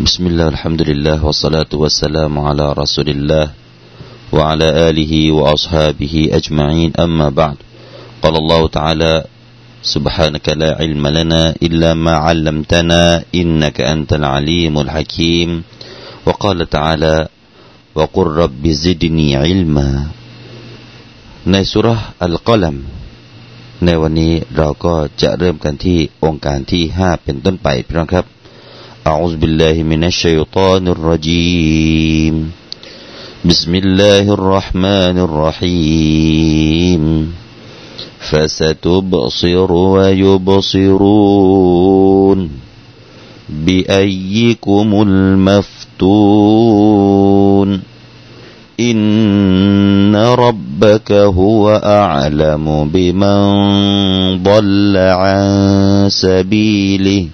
بسم الله الحمد لله والصلاة والسلام على رسول الله وعلى آله وأصحابه أجمعين أما بعد قال الله تعالى سبحانك لا علم لنا إلا ما علمتنا إنك أنت العليم الحكيم وقال تعالى وقل رب زدني علما ในสุรอัลกอลัมในวันนี้เราก็จะเริ่มกันที่องค์การที่ห้าเป็นต้นไปพี่น้องครับ أعوذ بالله من الشيطان الرجيم. بسم الله الرحمن الرحيم. فستبصر ويبصرون بأيكم المفتون. إن ربك هو أعلم بمن ضل عن سبيله.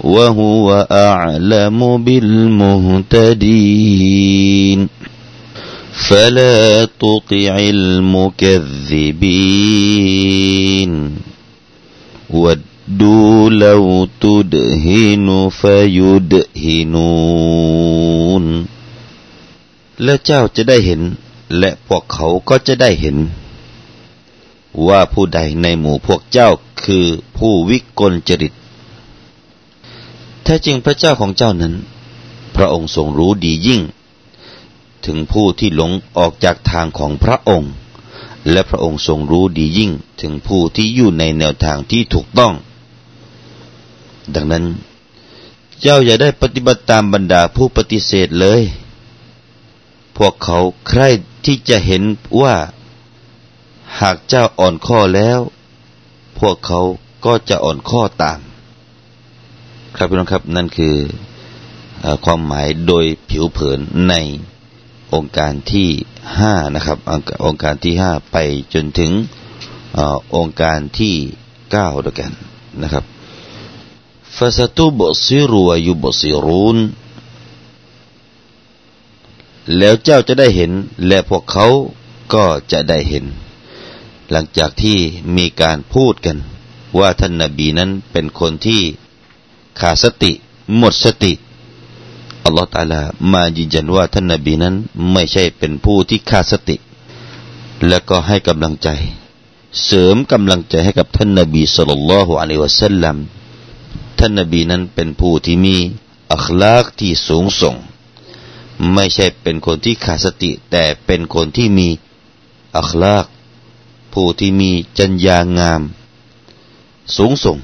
وهو أعلم بالمهتدين فلا تطع المكذبين ودوا لو تدهن فيدهنون และเจ้าจะได้เห็น และพวกเขาก็จะได้เห็น ว่าผู้ใดในหมู่พวกเจ้าคือผู้วิกลจริต แท้จริงพระเจ้าของเจ้านั้น พระองค์ทรงรู้ดียิ่ง ถึงผู้ที่หลงออกจากทางของพระองค์ และพระองค์ทรงรู้ดียิ่งถึงผู้ที่อยู่ในแนวทางที่ถูกต้อง ดังนั้น เจ้าอย่าได้ปฏิบัติตามบรรดาผู้ปฏิเสธเลย พวกเขาใคร่ที่จะเห็นว่า หากเจ้าอ่อนข้อแล้ว พวกเขาก็จะอ่อนข้อตาม ครับพี่น้องครับนั่นคืออความหมายโดยผิวเผินในองค์การที่ห้านะครับ องค์การที่ห้าไปจนถึงอองค์การที่เก้าด้วยกันนะครับฟาสตุบซิรุวยุบซิรุนแล้วเจ้าจะได้เห็น และพวกเขาก็จะได้เห็น หลังจากที่มีการพูดกัน ว่าท่านนบีนั้นเป็นคนที่ ขาดสติ หมดสติอัลลอฮฺตาลามายืนยันว่าท่านนบีนั้นไม่ใช่เป็นผู้ที่ขาดสติ แล้วก็ให้กำลังใจ เสริมกำลังใจให้กับท่านนบีสุลต่านละฮ์อะลัยวะสัลลัมท่านนบีนั้นเป็นผู้ที่มีอัคลากที่สูงส่ง ไม่ใช่เป็นคนที่ขาดสติ แต่เป็นคนที่มีอัคลากผู้ที่มีจัญญางาม สูงส่ง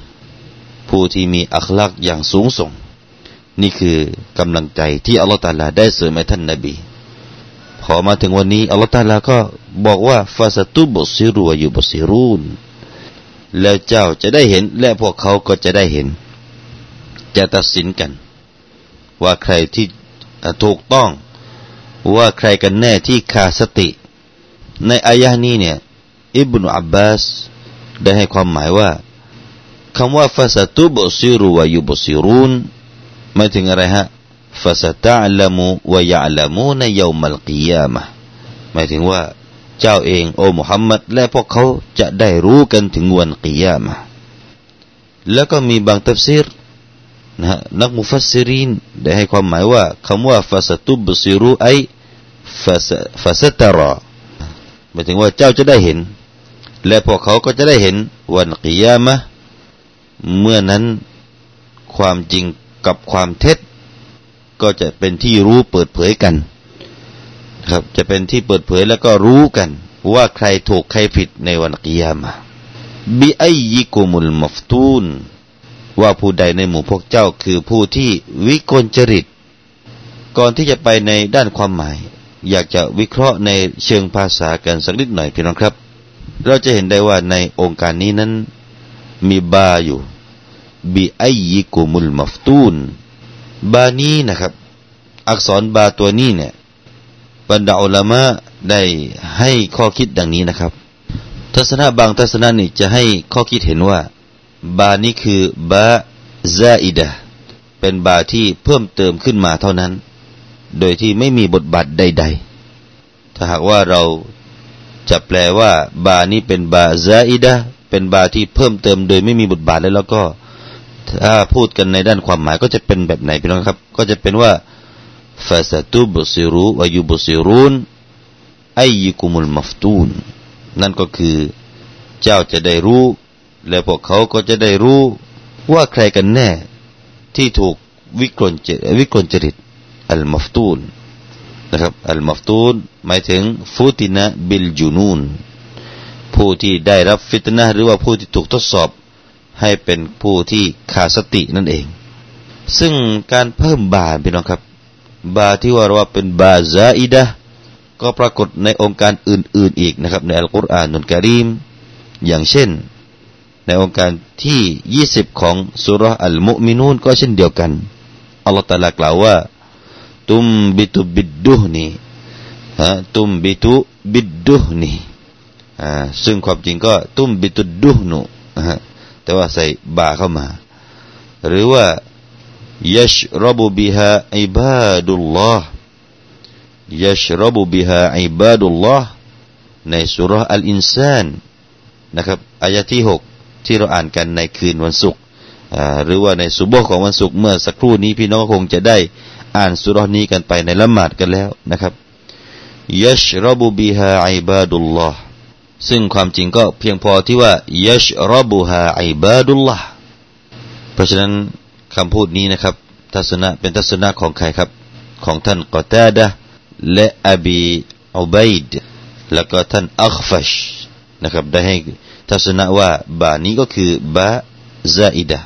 ผู้ที่มีอัคลักอย่างสูงส่ง นี่คือกำลังใจที่อัลลอฮฺตาลาได้เสริมให้ท่านนบี พอมาถึงวันนี้อัลลอฮฺตาลาก็บอกว่าฟาสตุบซิรุวยุบซิรูนแล้วเจ้าจะได้เห็น และพวกเขาก็จะได้เห็น จะตัดสินกัน ว่าใครที่ถูกต้อง ว่าใครกันแน่ที่ขาดสติ ในอายะนี้เนี่ยอิบนุอับบาสได้ให้ความหมายว่า คำว่าฟาสตุบซิรุวายุบซิรุนหมายถึงอะไรฮะฟาสตะลามูวายะลามูในยามัลกิยามะหมายถึงว่าเจ้าเองโอ้มุฮัมมัดและพวกเขาจะได้รู้กันถึงวันกิยามะแล้วก็มีบางตัฟซีรนะฮะนักมุฟัสซิรินได้ให้ความหมายว่าคำว่าฟาสตุบซิรุไอฟาสฟาสตรอหมายถึงว่าเจ้าจะได้เห็น และพวกเขาก็จะได้เห็นวันกิยามะ เมื่อนั้นความจริงกับความเท็จ ก็จะเป็นที่รู้เปิดเผยกัน ครับ จะเป็นที่เปิดเผยแล้วก็รู้กัน ว่าใครถูกใครผิดในวันกิยามะบิไอยิกุมุลมัฟตูนว่าผู้ใดในหมู่พวกเจ้าคือผู้ที่วิกลจริต ก่อนที่จะไปในด้านความหมาย อยากจะวิเคราะห์ในเชิงภาษากันสักนิดหน่อยพี่น้องครับ เราจะเห็นได้ว่าในองค์การนี้นั้น มีบาอยู่บีไอยิกุมุลมัฟตูนบานี้นะครับ อักษรบาตัวนี้เนี่ยบรรดาอัลมะได้ให้ข้อคิดดังนี้นะครับ ทัศนะบางทัศนะนี่จะให้ข้อคิดเห็นว่า บานี้คือบาซาอิดะเป็นบาที่เพิ่มเติมขึ้นมาเท่านั้น โดยที่ไม่มีบทบาทใด ๆ ถ้าหากว่าเราจะแปลว่า บานี้เป็นบาซาอิดะ เป็นบาที่เพิ่มเติมโดยไม่มีบทบาทแล้วแล้วก็ ถ้าพูดกันในด้านความหมายก็จะเป็นแบบไหนพี่น้องครับ ก็จะเป็นว่าฟาสตุบซิรูวายุบซิรูนไอยิกุมุลมัฟตูนนั่นก็คือเจ้าจะได้รู้ และพวกเขาก็จะได้รู้ว่าใครกันแน่ ที่ถูกวิกลจวิกลจริตอัลมัฟตูนนะครับอัลมัฟตูนหมายถึงฟูตินะบิลจูนูน ผู้ที่ได้รับฟิตนะหรือว่าผู้ที่ถูกทดสอบให้เป็นผู้ที่ขาดสตินั่นเอง ซึ่งการเพิ่มบาพี่น้องครับ บาที่ว่าเราเป็นบาซาอิดะก็ปรากฏในองค์การอื่น ๆอีกนะครับ ในอัลกุรอานนุลกะรีม อย่างเช่น ในองค์การที่ 20 ของสุรอัลมุมินูนก็เช่นเดียวกันอัลลอฮฺตะลากล่าวว่า ตุมบิตุบิดดุนีฮะตุมบิตุบิดดุนีอ่า ซึ่งความจริงก็ตุมบิตุดุนุฮะแต่ว่าใส่บาเข้ามา หรือว่า يشرب بها عباد الله يشرب بها عباد الله ในสุรอัลอินซานนะครับอายะที่หกที่เราอ่านกันในคืนวันศุกร์หรือว่าในสุบฮ์ของวันศุกร์เมื่อสักครู่นี้พี่น้องคงจะได้อ่านสุรนี้กันไปในละหมาดกันแล้วนะครับยัชรบุบิฮาอิบาดุลลอฮ์ ซึ่งความจริงก็เพียงพอที่ว่ายัชรบุฮาอิบาดุลลอฮ์เพราะฉะนั้นคำพูดนี้นะครับ ทัศนะเป็นทัศนะของใครครับ ของท่านกอตาดะและอบีอุบัยดแล้วก็ท่านอัคฟัชนะครับ ได้ให้ทัศนะว่าบานี้ก็คือบาซาอิดะ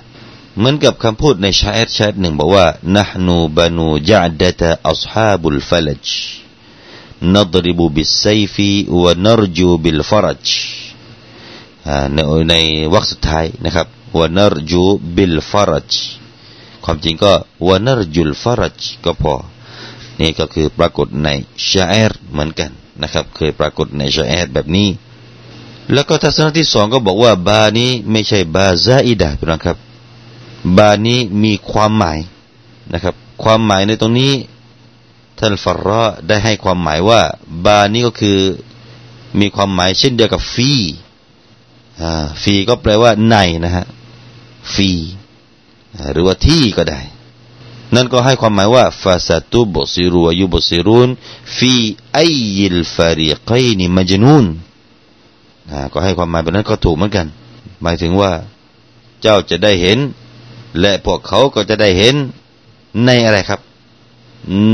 เหมือนกับคำพูดในชาอร์ชาร์หนึ่งบอกว่านะห์นูบานูจัดดะอัศฮาบุลฟลจ نضرب بالسيف ونرجو بالفرج ในในวรรคสุดท้ายนะครับวนรจูบิลฟารจความจริงก็วนรจุลฟารจก็พอนี่ก็คือปรากฏในชาอร์เหมือนกันนะครับเคยปรากฏในชาอร์แบบนี้ แล้วก็ทัศนะที่สองก็บอกว่า บานี้ไม่ใช่บาซาอิดาพี่น้องครับ บานี้มีความหมายนะครับ ความหมายในตรงนี้ ท่านฟารอได้ให้ความหมายว่า บานี้ก็คือมีความหมายเช่นเดียวกับฟีฟีก็แปลว่าในนะฮะฟีหรือว่าที่ก็ได้ นั่นก็ให้ความหมายว่าฟาซาตุบซิรูยุบซิรุนฟีไอยิลฟาริกัยนิมจนูนก็ให้ความหมายแบบนั้นก็ถูกเหมือนกัน หมายถึงว่า เจ้าจะได้เห็น และพวกเขาก็จะได้เห็นในอะไรครับ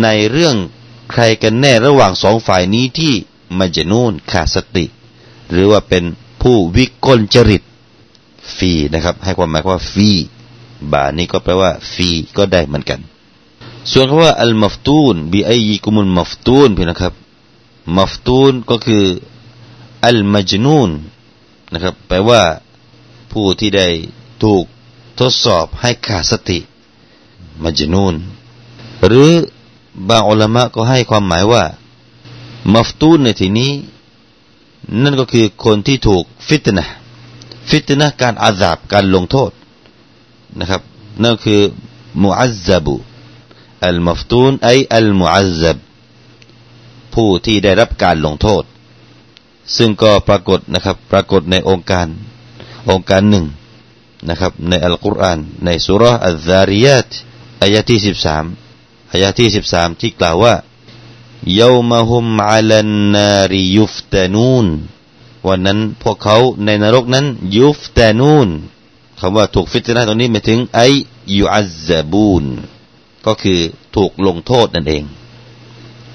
ในเรื่องใครกันแน่ระหว่างสองฝ่ายนี้ที่มัจนูนขาดสติ หรือว่าเป็นผู้วิกลจริตฟีนะครับ ให้ความหมายว่าฟีบานี้ก็แปลว่า ฟีก็ได้เหมือนกัน ส่วนคำว่าอัลมัฟตูนบีไอยิกุมุลมัฟตูนพี่นะครับ มัฟตูนก็คืออัลมัจนูนนะครับ แปลว่าผู้ที่ได้ถูกทดสอบให้ขาดสติมัจนูนหรือ บางอัลมะก็ให้ความหมายว่า มัฟตูนในที่นี้ นั่นก็คือคนที่ถูกฟิตนะฟิตนะการอาซาบการลงโทษนะครับนั่นคือมุอัซซับุอัลมัฟตูนไออัลมุอัซซับผู้ที่ได้รับการลงโทษ ซึ่งก็ปรากฏนะครับ ปรากฏในองค์การองค์การหนึ่งนะครับ ในอัลกุรอานในสุรอัลซาริยัตอายะที่สิบสาม อายะที่สิบสามที่กล่าวว่า يومهم على النار يفتنون วันนั้นพวกเขาในนรกนั้นยุฟตานูนคำว่าถูกฟิตนะตรงนี้หมายถึงไอยูอัซซบูนก็คือถูกลงโทษนั่นเอง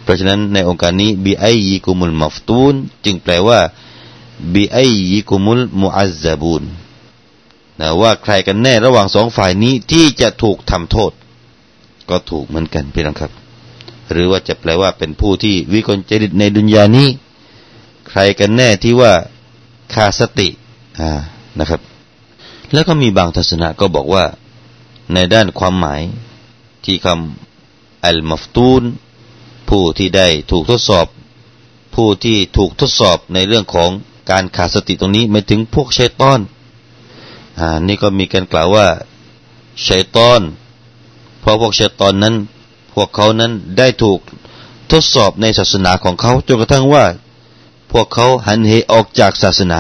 เพราะฉะนั้นในองค์การนี้บีไอยิกุมุลมัฟตูนจึงแปลว่าบีไอยิกุมุลมุอัซซบูนนะว่าใครกันแน่ระหว่างสองฝ่ายนี้ที่จะถูกทำโทษ ก็ถูกเหมือนกันพี่น้องครับ หรือว่าจะแปลว่าเป็นผู้ที่วิกลจริตในดุนยานี้ ใครกันแน่ที่ว่าขาดสติอ่านะครับ แล้วก็มีบางทัศนะก็บอกว่า ในด้านความหมายที่คำอัลมัฟตูนผู้ที่ได้ถูกทดสอบ ผู้ที่ถูกทดสอบในเรื่องของการขาดสติตรงนี้ไม่ถึงพวกชัยตอนอ่านี่ก็มีการกล่าวว่าชัยตอน เพราะพวกชัตอนนั้น พวกเขานั้นได้ถูกทดสอบในศาสนาของเขาจนกระทั่งว่า พวกเขาหันเหออกจากศาสนา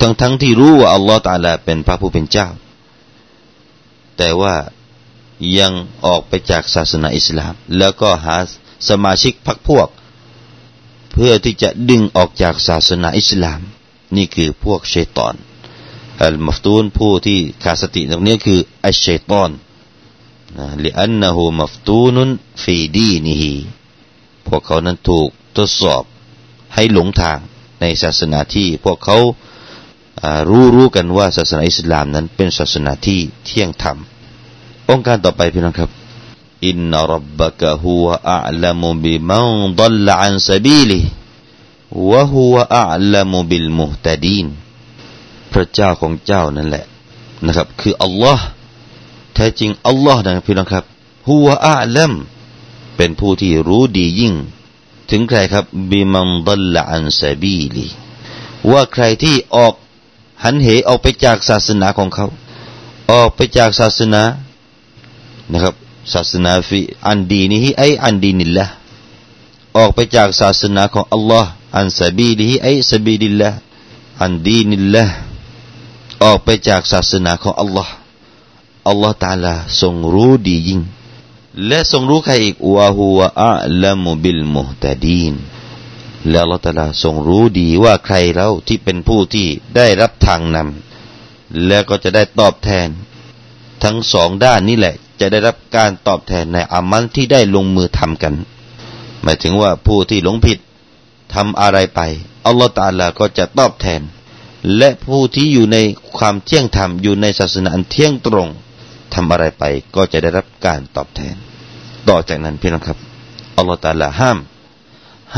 ทั้งทั้งที่รู้ว่าอัลลอฮฺตาลาเป็นพระผู้เป็นเจ้า แต่ว่ายังออกไปจากศาสนาอิสลาม แล้วก็หาสมาชิกพรรคพวก เพื่อที่จะดึงออกจากศาสนาอิสลาม นี่คือพวกเชัยตอนอัลมัฟตูนผู้ที่ขาดสติตรงนี้คืออัชชัยตอน นะลิอันนะฮูมัฟตูนุนฟีดีนิฮีพวกเขานั้นถูกทดสอบให้หลงทางในศาสนาที่ พวกเขารู้รู้กันว่าศาสนาอิสลามนั้นเป็นศาสนาที่เที่ยงธรรม องค์การต่อไปพี่น้องครับอินนรับบะกะฮุวะอัลมุบิมันดัลอันซาบีลิวะฮุวะอัลมุบิลมุฮตดีนพระเจ้าของเจ้านั่นแหละนะครับ คืออัลลอฮ์ แท้จริงอัลลอฮ์นะพี่น้องครับฮุวะอัลมเป็นผู้ที่รู้ดียิ่ง ถึงใครครับบิมันดัลอันซาบีลีว่าใครที่ออกหันเหออกไปจากศาสนาของเขา ออกไปจากศาสนานะครับศาสนาฟิอันดีนี้ไออันดีนิลละออกไปจากศาสนาของอัลลอฮ์อันซาบีลีไอซาบีดิลละอันดีนิลละออกไปจากศาสนาของอัลลอฮ์ อัลลอฮ์ตาลาทรงรู้ดียิ่ง และทรงรู้ใครอีกวะฮูวะอัลมุบิลมุฮตดีนและอัลลอฮ์ตาลาทรงรู้ดีว่าใครเราที่เป็นผู้ที่ได้รับทางนำและก็จะได้ตอบแทน ทั้งสองด้านนี่แหละ จะได้รับการตอบแทนในอามันที่ได้ลงมือทำกัน หมายถึงว่าผู้ที่หลงผิดทำอะไรไปอัลลอฮฺตาลาก็จะตอบแทน และผู้ที่อยู่ในความเที่ยงธรรมอยู่ในศาสนาอันเที่ยงตรง ทำอะไรไปก็จะได้รับการตอบแทน ต่อจากนั้นพี่น้องครับอัลลอฮฺตาลาห้าม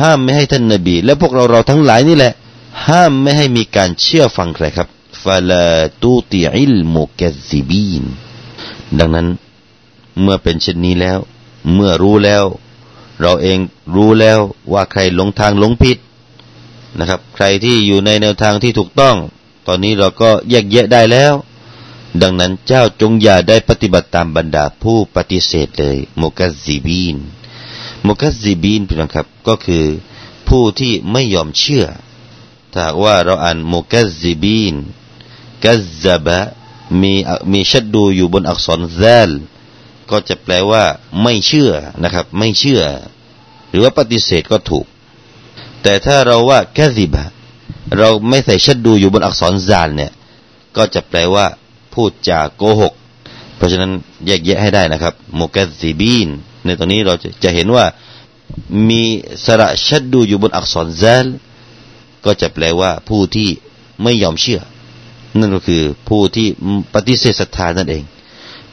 ห้ามไม่ให้ท่านนบี และพวกเราเราทั้งหลายนี่แหละ ห้ามไม่ให้มีการเชื่อฟังใครครับฟาลาตูติอิลมุกซิบีนดังนั้นเมื่อเป็นเช่นนี้แล้ว เมื่อรู้แล้ว เราเองรู้แล้วว่าใครหลงทางหลงผิดนะครับ ใครที่อยู่ในแนวทางที่ถูกต้อง ตอนนี้เราก็แยกแยะได้แล้ว ดังนั้นเจ้าจงอย่าได้ปฏิบัติตามบรรดาผู้ปฏิเสธเลยโมกัสซีบีนโมกัสซีบีนเป็นครับก็คือผู้ที่ไม่ยอมเชื่อ ถ้าว่าเราอ่านโมกัสซีบีนกัซซบะมีมีชัดดูอยู่บนอักษรแซลก็จะแปลว่า ไม่เชื่อนะครับ ไม่เชื่อ หรือว่าปฏิเสธก็ถูก แต่ถ้าเราว่าแค่สิบะเราไม่ใส่ชัดดูอยู่บนอักษรซานเนี่ย ก็จะแปลว่า พูดจาโกหก เพราะฉะนั้นแยกแยะให้ได้นะครับโมกซิบีนในตอนนี้เราจะจะเห็นว่ามีสระชัดดูอยู่บนอักษรซลก็จะแปลว่าผู้ที่ไม่ยอมเชื่อ นั่นก็คือผู้ที่ปฏิเสธศรัทธานั่นเอง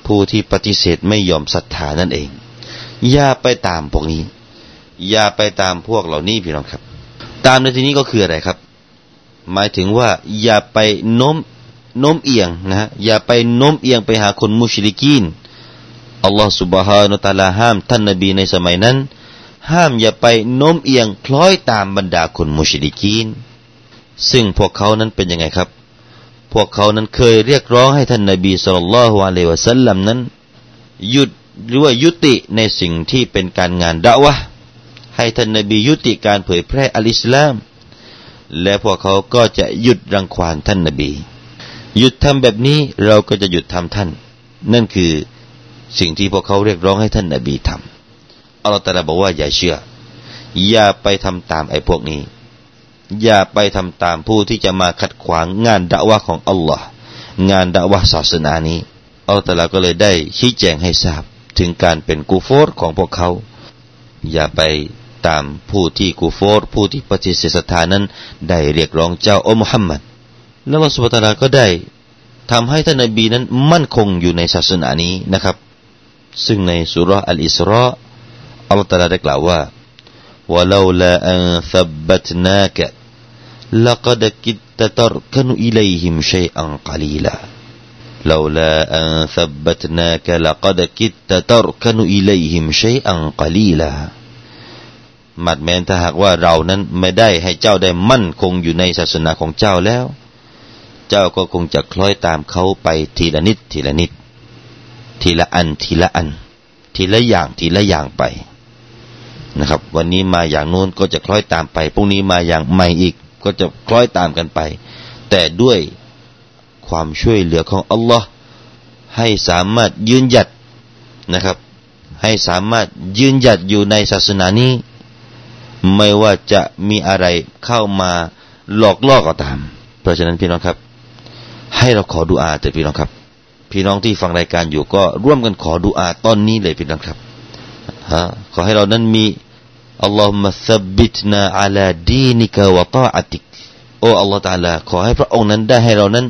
ผู้ที่ปฏิเสธไม่ยอมศรัทธานั่นเอง อย่าไปตามพวกนี้ อย่าไปตามพวกเหล่านี้พี่น้องครับ ตามในที่นี้ก็คืออะไรครับ หมายถึงว่าอย่าไปโน้ม โน้มเอียงนะฮะอย่าไปโน้มเอียงไปหาคนมุชริกีนอัลลอฮฺสุบฮานุตาลาห้ามท่านนบีในสมัยนั้น ห้ามอย่าไปโน้มเอียงคล้อยตามบรรดาคนมุชริกีน ซึ่งพวกเขานั้นเป็นยังไงครับ พวกเขานั้นเคยเรียกร้องให้ท่านนบีสุลต่านละฮ์อะลัยวะสัลลัมนั้น หยุดหรือว่ายุติในสิ่งที่เป็นการงานดะวะให้ท่านนบียุติการเผยแพร่อัลอิสลาม และพวกเขาก็จะหยุดรังควานท่านนบี หยุดทำแบบนี้เราก็จะหยุดทำท่าน นั่นคือสิ่งที่พวกเขาเรียกร้องให้ท่านนบีทำอัลลอฮฺตรัสบอกว่าอย่าเชื่อ อย่าไปทำตามไอ้พวกนี้ อย่าไปทำตามผู้ที่จะมาขัดขวางงานดะวะของอัลลอฮ์งานดะวะศาสนานี้อัลลอฮฺก็เลยได้ชี้แจงให้ทราบถึงการเป็นกูฟอร์ของพวกเขา อย่าไปตามผู้ที่กูฟอร์ผู้ที่ปฏิเสธศรัทธานั้น ได้เรียกร้องเจ้าอัลมุฮัมมัด แล้วอัลลอฮฺสุบตาลาก็ได้ทำให้ท่านนบีนั้นมั่นคงอยู่ในศาสนานี้นะครับ ซึ่งในสุรอัลอิสราอัลลอฮฺตาลาได้กล่าวว่า ولولا أن ثبتناك لقد كدت تركن إليهم شيئا قليلا لولا أن ثبتناك لقد كدت تركن إليهم شيئا قليلا มัดแม้นถ้าหากว่าเรานั้นไม่ได้ให้เจ้าได้มั่นคงอยู่ในศาสนาของเจ้าแล้ว เจ้าก็คงจะคล้อยตามเขาไปทีละนิด ทีละนิด ทีละอันทีละอัน ทีละอย่างทีละอย่างไปนะครับ วันนี้มาอย่างนู้นก็จะคล้อยตามไปพรุ่งนี้มาอย่างใหม่อีก ก็จะคล้อยตามกันไป แต่ด้วยความช่วยเหลือของอัลลอฮ์ให้สามารถยืนหยัดนะครับ ให้สามารถยืนหยัดอยู่ในศาสนานี้ ไม่ว่าจะมีอะไรเข้ามาหลอกล่อก็ตาม เพราะฉะนั้นพี่น้องครับ ให้เราขอดุอาแต่พี่น้องครับ พี่น้องที่ฟังรายการอยู่ก็ร่วมกันขอดุอาตอนนี้เลยพี่น้องครับฮะขอให้เรานั้นมีอัลลอฮฺมะซับบิตนาอัลาดีนิกะวะตาอติกโอ้อัลลอฮฺตาลาขอให้พระองค์นั้นได้ให้เรานั้น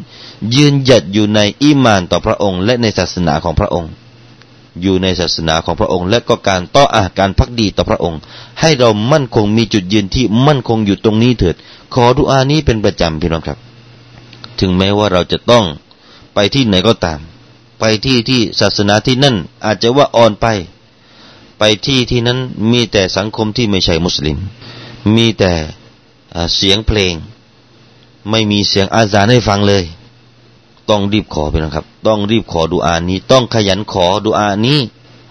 ยืนหยัดอยู่ในอีมานต่อพระองค์ และในศาสนาของพระองค์ อยู่ในศาสนาของพระองค์ และก็การต่ออาการพักดีต่อพระองค์ ให้เรามั่นคงมีจุดยืนที่มั่นคงอยู่ตรงนี้เถิด ขอดุอานี้เป็นประจำพี่น้องครับ ถึงแม้ว่าเราจะต้องไปที่ไหนก็ตาม ไปที่ที่ศาสนาที่นั่น อาจจะว่าอ่อนไป ไปที่ที่นั้นมีแต่สังคมที่ไม่ใช่มุสลิม มีแต่เสียงเพลง ไม่มีเสียงอาซานให้ฟังเลย ต้องรีบขอไปนะครับ ต้องรีบขอดุอานี้ ต้องขยันขอดุอานี้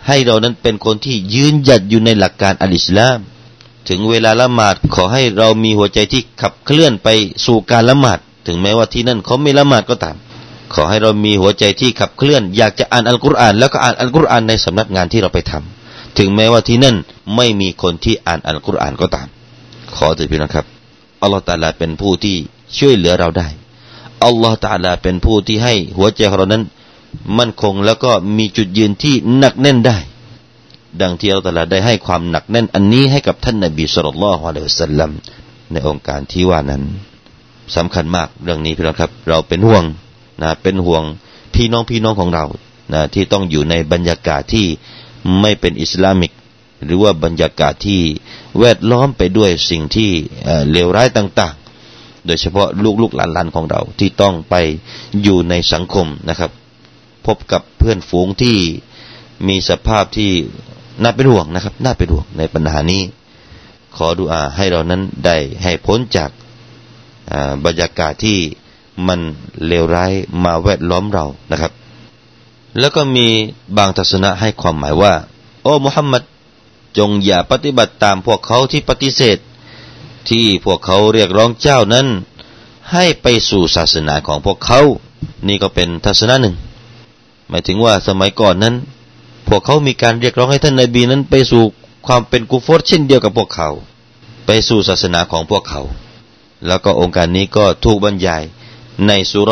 ให้เรานั้นเป็นคนที่ยืนหยัดอยู่ในหลักการอัลอิสลามถึงเวลาละหมาดขอให้เรามีหัวใจที่ขับเคลื่อนไปสู่การละหมาด ถึงแม้ว่าที่นั่นเขาไม่ละหมาดก็ตาม ขอให้เรามีหัวใจที่ขับเคลื่อน อยากจะอ่านอัลกุรอาน แล้วก็อ่านอัลกุรอานในสำนักงานที่เราไปทำถึงแม้ว่าที่นั่นไม่มีคนที่อ่านอัลกุรอานก็ตาม ขอเถิดพี่นะครับอัลลอฮฺตาลาเป็นผู้ที่ช่วยเหลือเราได้อัลลอฮฺตาลาเป็นผู้ที่ให้หัวใจของเรานั้น มั่นคงแล้วก็มีจุดยืนที่หนักแน่นได้ ดังที่อัลลอฮฺตาลาได้ให้ความหนักแน่นอันนี้ให้กับท่านนบีสุลต่านละฮ์อะลัยฮิสัลลัมในองค์การที่ว่านั้น สำคัญมากเรื่องนี้พี่น้องครับ เราเป็นห่วงนะเป็นห่วงพี่น้องพี่น้องของเรานะที่ต้องอยู่ในบรรยากาศที่ไม่เป็นอิสลามิก หรือว่าบรรยากาศที่แวดล้อมไปด้วยสิ่งที่เลวร้ายต่างๆ โดยเฉพาะลูกๆหลานๆของเราที่ต้องไปอยู่ในสังคมนะครับ พบกับเพื่อนฝูงที่มีสภาพที่น่าเป็นห่วงนะครับ น่าเป็นห่วงในปัญหานี้ ขอดุอาให้เรานั้นได้ให้พ้นจาก บรรยากาศที่มันเลวร้ายมาแวดล้อมเรานะครับ แล้วก็มีบางทัศนะให้ความหมายว่า โอ้มุฮัมมัดจงอย่าปฏิบัติตามพวกเขาที่ปฏิเสธ ที่พวกเขาเรียกร้องเจ้านั้น ให้ไปสู่ศาสนาของพวกเขา นี่ก็เป็นทัศนะหนึ่ง หมายถึงว่าสมัยก่อนนั้น พวกเขามีการเรียกร้องให้ท่านนาบีนั้นไปสู่ความเป็นกุฟอร์เช่นเดียวกับพวกเขา ไปสู่ศาสนาของพวกเขา แล้วก็องค์การนี้ก็ถูกบรรยายในสุร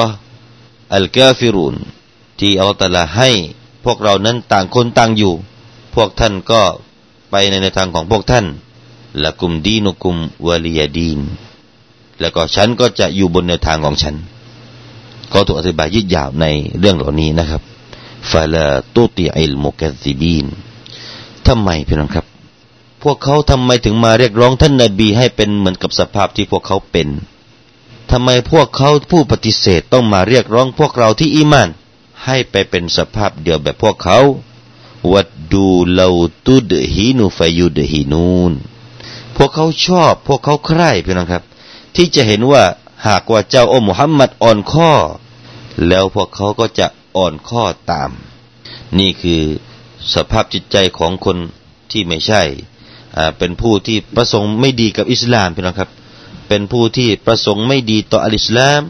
อัลกาฟิรุนที่อัลตลาให้พวกเรานั้นต่างคนต่างอยู่ พวกท่านก็ไปในในทางของพวกท่านละกุมดีนุกุมวาลียดีน แล้วก็ฉันก็จะอยู่บนแนวทางของฉัน ก็ถูกอธิบายยืดยาวในเรื่องเหล่านี้นะครับฟาลาตุติอิลมุกัซิบีนทำไมพี่น้องครับ พวกเขาทำไมถึงมาเรียกร้องท่านนาบีให้เป็นเหมือนกับสภาพที่พวกเขาเป็นทำไมพวกเขาผู้ปฏิเสธต้องมาเรียกร้องพวกเราที่อีมาน ให้ไปเป็นสภาพเดียวแบบพวกเขา วัดดูเลาตุดฮีนูฟยุดฮีนูนพวกเขาชอบ พวกเขาใคร่พี่น้องครับ ที่จะเห็นว่าหากว่าเจ้าอมุฮัมมัดอ่อนข้อ แล้วพวกเขาก็จะอ่อนข้อตาม นี่คือสภาพจิตใจของคนที่ไม่ใช่ เป็นผู้ที่ประสงค์ไม่ดีกับอิสลามพี่น้องครับ เป็นผู้ที่ประสงค์ไม่ดีต่ออัลอิสลาม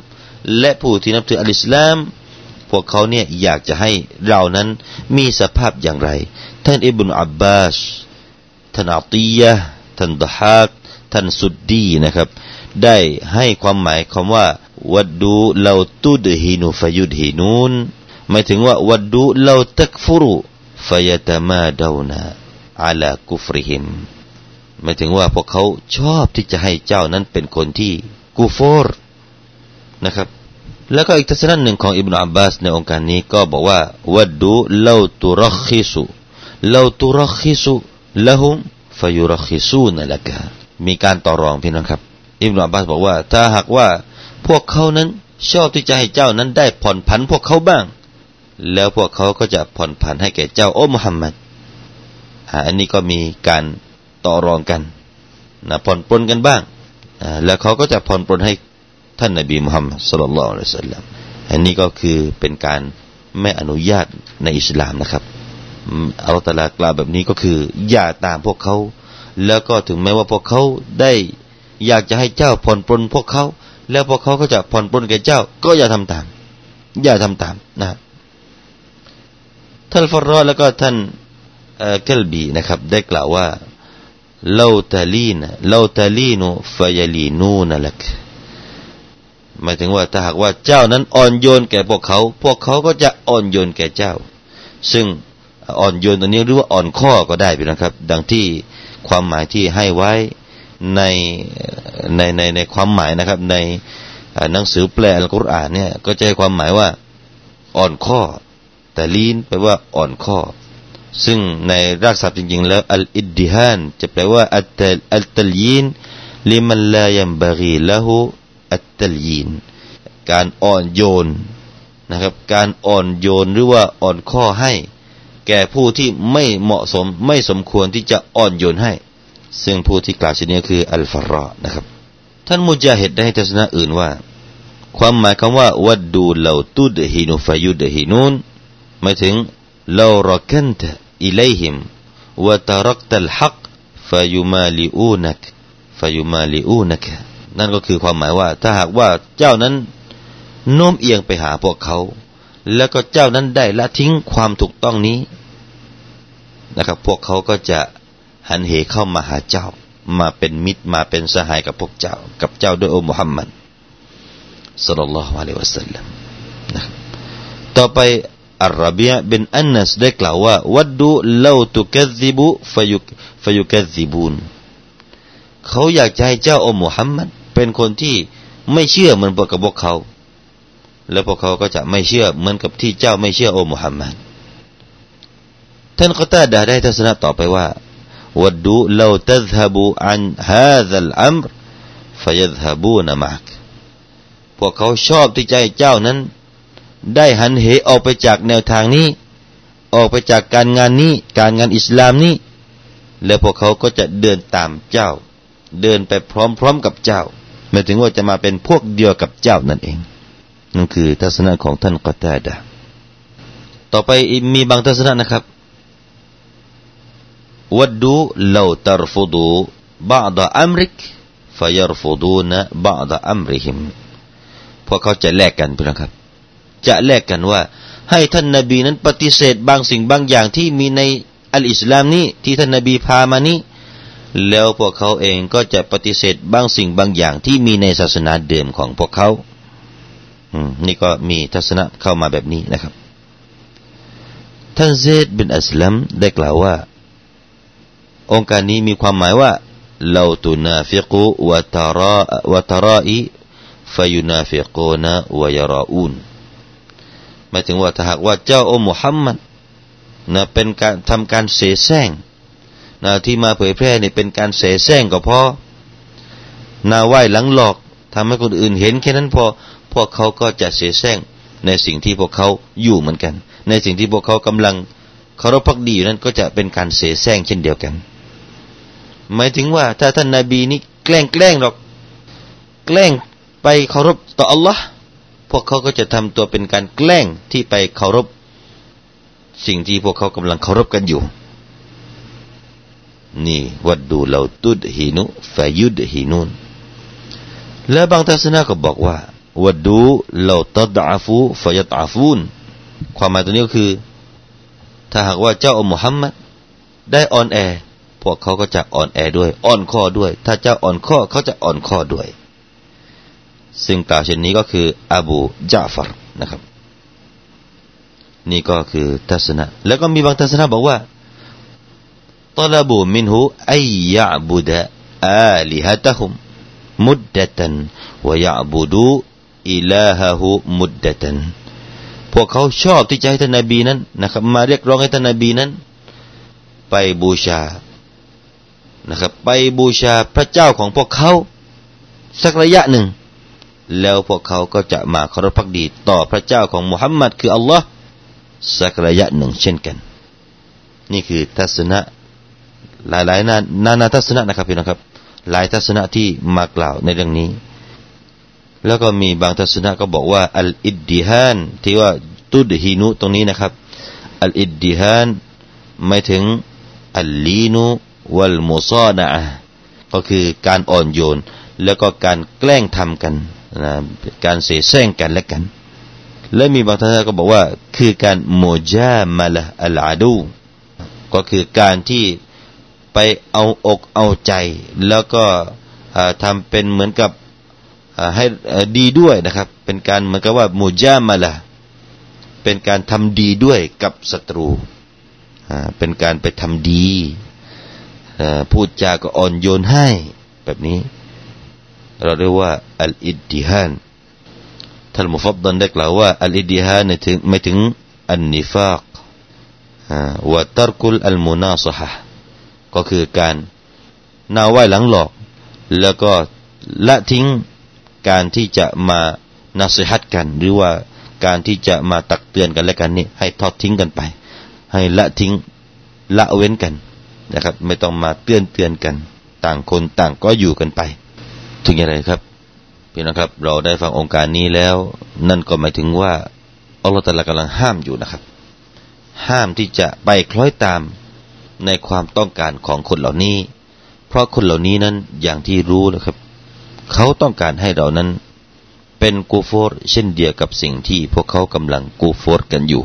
และผู้ที่นับถืออัลอิสลาม พวกเขาเนี่ยอยากจะให้เรานั้นมีสภาพอย่างไร ท่านอิบนุอับบาสท่านอัตียะท่านดฮักท่านสุดดีนะครับ ได้ให้ความหมายคำว่า วัดดูเราตุดฮินูฟยุดฮินูนหมายถึงว่าวัดดูเราตักฟุรุฟยตมาดาวนา อาลากุฟริฮิมหมายถึงว่าพวกเขาชอบที่จะให้เจ้านั้นเป็นคนที่กูฟอร์นะครับ แล้วก็อีกทัศนะหนึ่งของอิบนาอับบาสในองค์การนี้ก็บอกว่าวัดดูเราตุรคิสุเราตุรคิสุละหุมฟยุรคิซูนละกะมีการต่อรองพี่น้องครับอิบนาอับบาสบอกว่า ถ้าหากว่าพวกเขานั้นชอบที่จะให้เจ้านั้นได้ผ่อนผันพวกเขาบ้าง แล้วพวกเขาก็จะผ่อนผันให้แก่เจ้าโอ้มุฮัมมัด อันนี้ก็มีการต่อรองกันนะผ่อนปลนกันบ้างแล้วเขาก็จะผ่อนปลนให้ท่านนบีมุฮัมมัดสุลลัลลอฮุอะลัยฮิสซาลลัมอันนี้ก็คือเป็นการไม่อนุญาตในอิสลามนะครับอัลตลากล่าวแบบนี้ก็คือ อย่าตามพวกเขา แล้วก็ถึงแม้ว่าพวกเขาได้อยากจะให้เจ้าผ่อนปลนพวกเขา แล้วพวกเขาก็จะผ่อนปลนแก่เจ้า ก็อย่าทำตาม อย่าทำตามนะท่านฟรอแล้วก็ท่าน กลบีนะครับ ได้กล่าวว่าเลาตาลีนเลาตาลีนุฟยลีนูนลักหมายถึงว่าถ้าหากว่าเจ้านั้นอ่อนโยนแก่พวกเขา พวกเขาก็จะอ่อนโยนแก่เจ้า ซึ่งอ่อนโยนตัวนี้หรือว่าอ่อนข้อก็ได้ไปนะครับ ดังที่ความหมายที่ให้ไว้ในในในในความหมายนะครับ ในหนังสือแปลอัลกุรอานเนี่ยก็จะให้ความหมายว่าอ่อนข้อ แต่ลีนแปลว่าอ่อนข้อ ซึ่งในรากศัพท์จริงๆแล้วอัลอิดดิฮานจะแปลว่าอัตอัลตลยีนลิมันลายัมบารีละหูอัตตลีนการอ่อนโยนนะครับ การอ่อนโยนหรือว่าอ่อนข้อให้ แก่ผู้ที่ไม่เหมาะสมไม่สมควรที่จะอ่อนโยนให้ ซึ่งผู้ที่กล่าวเช่นนี้คืออัลฟารอนะครับ ท่านมุจาฮิดได้ทัศนะอื่นว่า ความหมายคำว่าวัดดูเลาตุดฮินุฟยุดฮินุนหมายถึง เลารักันตอิเลหิมวะตรักตัลฮักฟยุมาลิอูนักฟยุมาลิอูนักนั่นก็คือความหมายว่า ถ้าหากว่าเจ้านั้นโน้มเอียงไปหาพวกเขา แล้วก็เจ้านั้นได้ละทิ้งความถูกต้องนี้นะครับ พวกเขาก็จะหันเหเข้ามาหาเจ้า มาเป็นมิตรมาเป็นสหายกับพวกเจ้า กับเจ้าด้วยองค์มุฮัมมัดสุลลัลลอฮุอะลัยวะสัลลัมนะครับต่อไป อัลรบียบินอันนัสได้กล่าวว่าวัดดูเลาตุกัซิบุฟยุฟยุกัซิบูนเขาอยากจะให้เจ้าองค์มุฮัมมัดเป็นคนที่ไม่เชื่อเหมือนกับพวกเขา แล้วพวกเขาก็จะไม่เชื่อเหมือนกับที่เจ้าไม่เชื่ออมุฮัมมัดท่านก็ตาดาได้ทัศนะต่อไปว่าวัดดูเราตัดฮบูอันฮาซัลอัมรฟยัดฮบูนมักพวกเขาชอบที่ใจเจ้านั้น ได้หันเหออกไปจากแนวทางนี้ ออกไปจากการงานนี้ การงานอิสลามนี้ แล้วพวกเขาก็จะเดินตามเจ้า เดินไปพร้อมๆกับเจ้าหมายถึงว่าจะมาเป็นพวกเดียวกับเจ้านั่นเอง นั่นคือทัศนะของท่านกอตาดาต่อไปมีบางทัศนะนะครับวัดดูเราตรฟุดูบาดอัมริกฟยรฟุดูนะบาดอัมริหิมพวกเขาจะแลกกันพื่อนครับ จะแลกกันว่า ให้ท่านนบีนั้นปฏิเสธบางสิ่งบางอย่างที่มีในอัลอิสลามนี้ที่ท่านนบีพามานี้แล้วพวกเขาเองก็จะปฏิเสธบางสิ่งบางอย่างที่มีในศาสนาเดิมของพวกเขาอืมนี่ก็มีทัศนะเข้ามาแบบนี้นะครับ ท่านเซดบินอัสลัมได้กล่าวว่า โองการนี้มีความหมายว่าلو تنافق وترائي فينافقون ويراءون หมายถึงว่าถ้าหากว่าเจ้าอมุฮัมมัดนะเป็นการทำการเสแสร้งนะที่มาเผยแพร่นี่เป็นการเสแสร้งก็ต่อหน้าไหว้หลังหลอกทำให้คนอื่นเห็นแค่นั้นพอพวกเขาก็จะเสแสร้งในสิ่งที่พวกเขาอยู่เหมือนกัน ในสิ่งที่พวกเขากำลังเคารพพักดีอยู่นั้นก็จะเป็นการเสแสร้งเช่นเดียวกัน หมายถึงว่าถ้าท่านนาบีนี้แกล้งแกล้งหรอก แกล้งไปเคารพต่ออัลลอฮ์ พวกเขาก็จะทำตัวเป็นการแกล้งที่ไปเคารพ สิ่งที่พวกเขากำลังเคารพกันอยู่ นี่วัดดูเราตุดหินุฟยุดหินุนและบางทัศนะก็บอกว่าวัดดูเราตัดอาฟูฟยัดอาฟูนความหมายตัวนี้ก็คือ ถ้าหากว่าเจ้าอัมุฮัมมัดได้อ่อนแอ พวกเขาก็จะอ่อนแอด้วย อ่อนข้อด้วย ถ้าเจ้าอ่อนข้อเขาจะอ่อนข้อด้วย ซึ่งกล่าวเช่นนี้ก็คืออบูจาฟรนะครับ นี่ก็คือทัศนะ แล้วก็มีบางทัศนะบอกว่าตลบูมินหูอัยยะบุดะอาลิฮะตะฮุมมุดดะตันวยะบุดูอิลาฮะหูมุดดะตันพวกเขาชอบที่จะให้ท่านนบีนั้นนะครับ มาเรียกร้องให้ท่านนบีนั้น ไปบูชานะครับ ไปบูชาพระเจ้าของพวกเขาสักระยะหนึ่ง แล้วพวกเขาก็จะมาเคารพพักดีต่อพระเจ้าของมุฮัมมัดคืออัลลอฮ์สักระยะหนึ่งเช่นกัน นี่คือทัศนะหลายหลายนานานาทัศนะนะครับพี่น้องครับ หลายทัศนะที่มากล่าวในเรื่องนี้ แล้วก็มีบางทัศนะก็บอกว่าอัลอิดดิฮานที่ว่าตุดฮีนุตรงนี้นะครับอัลอิดดิฮานไม่ถึงอัลลีนุวัลมุซานะก็คือการอ่อนโยน แล้วก็การแกล้งทำกัน นะการเสแสร้งกันและกัน และมีบางท่านก็บอกว่า คือการโมจามาละอัลอาดู ก็คือการที่ไปเอาอกเอาใจ แล้วก็ทำเป็นเหมือนกับให้ดีด้วยนะครับ เป็นการเหมือนกับว่าโมจามาละเป็นการทำดีด้วยกับศัตรูเป็นการไปทำดีพูดจาก็อ่อนโยนให้แบบนี้ เราเรียกว่าอัลอิดดิฮานท่านมุฟัดดันได้กล่าวว่าอัลอิดดิฮานถึงไม่ถึงอันนิฟากวะตรกุลอัลมุนาสฮะก็คือการนาไว้หลังหลอก แล้วก็ละทิ้งการที่จะมานาสิฮัดกัน หรือว่าการที่จะมาตักเตือนกันและกันนี่ให้ทอดทิ้งกันไป ให้ละทิ้งละเว้นกันนะครับ ไม่ต้องมาเตือนเตือนกัน ต่างคนต่างก็อยู่กันไป ถึงอย่างไรครับพี่น้องครับ เราได้ฟังองค์การนี้แล้ว นั่นก็หมายถึงว่าอัลลอฮฺตะลากำลังห้ามอยู่นะครับ ห้ามที่จะไปคล้อยตามในความต้องการของคนเหล่านี้ เพราะคนเหล่านี้นั้นอย่างที่รู้นะครับ เขาต้องการให้เรานั้น เป็นกูฟอร์เช่นเดียวกับสิ่งที่พวกเขากำลังกูฟอร์กันอยู่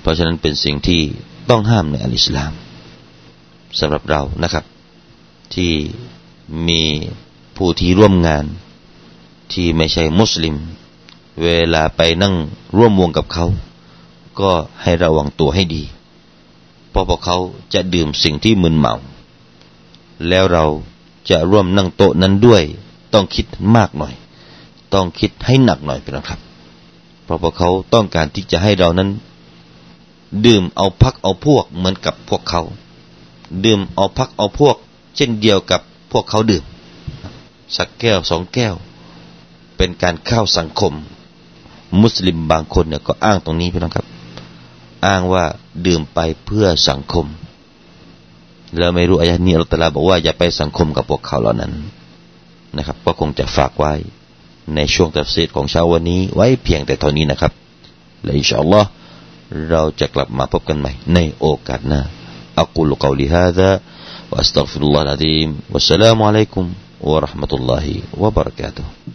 เพราะฉะนั้นเป็นสิ่งที่ต้องห้ามในอัลอิสลามสำหรับเรานะครับ ที่มี ผู้ที่ร่วมงาน ที่ไม่ใช่มุสลิม เวลาไปนั่งร่วมวงกับเขา ก็ให้ระวังตัวให้ดี เพราะพวกเขาจะดื่มสิ่งที่มึนเมา แล้วเราจะร่วมนั่งโต๊ะนั้นด้วย ต้องคิดมากหน่อย ต้องคิดให้หนักหน่อยเป็นครับ เพราะพวกเขาต้องการที่จะให้เรานั้น ดื่มเอาพักเอาพวกเหมือนกับพวกเขา ดื่มเอาพักเอาพวก เช่นเดียวกับพวกเขาดื่ม สักแก้วสองแก้ว เป็นการเข้าสังคม มุสลิมบางคนเนี่ยก็อ้างตรงนี้พี่น้องครับอ้างว่าดื่มไปเพื่อสังคม แล้วไม่รู้อายะนี้อัลตลาบอกว่าอย่าไปสังคมกับพวกเขาเหล่านั้นนะครับ ก็คงจะฝากไว้ในช่วงตัดสิทของเช้าวันนี้ ไว้เพียงแต่เท่านี้นะครับ และอินชาอัลลอฮ์เราจะกลับมาพบกันใหม่ในโอกาสหน้าอักุลกาวลิฮะดะ وأستغفر الله العظيم والسلام عليكم warahmatullahi wabarakatuh.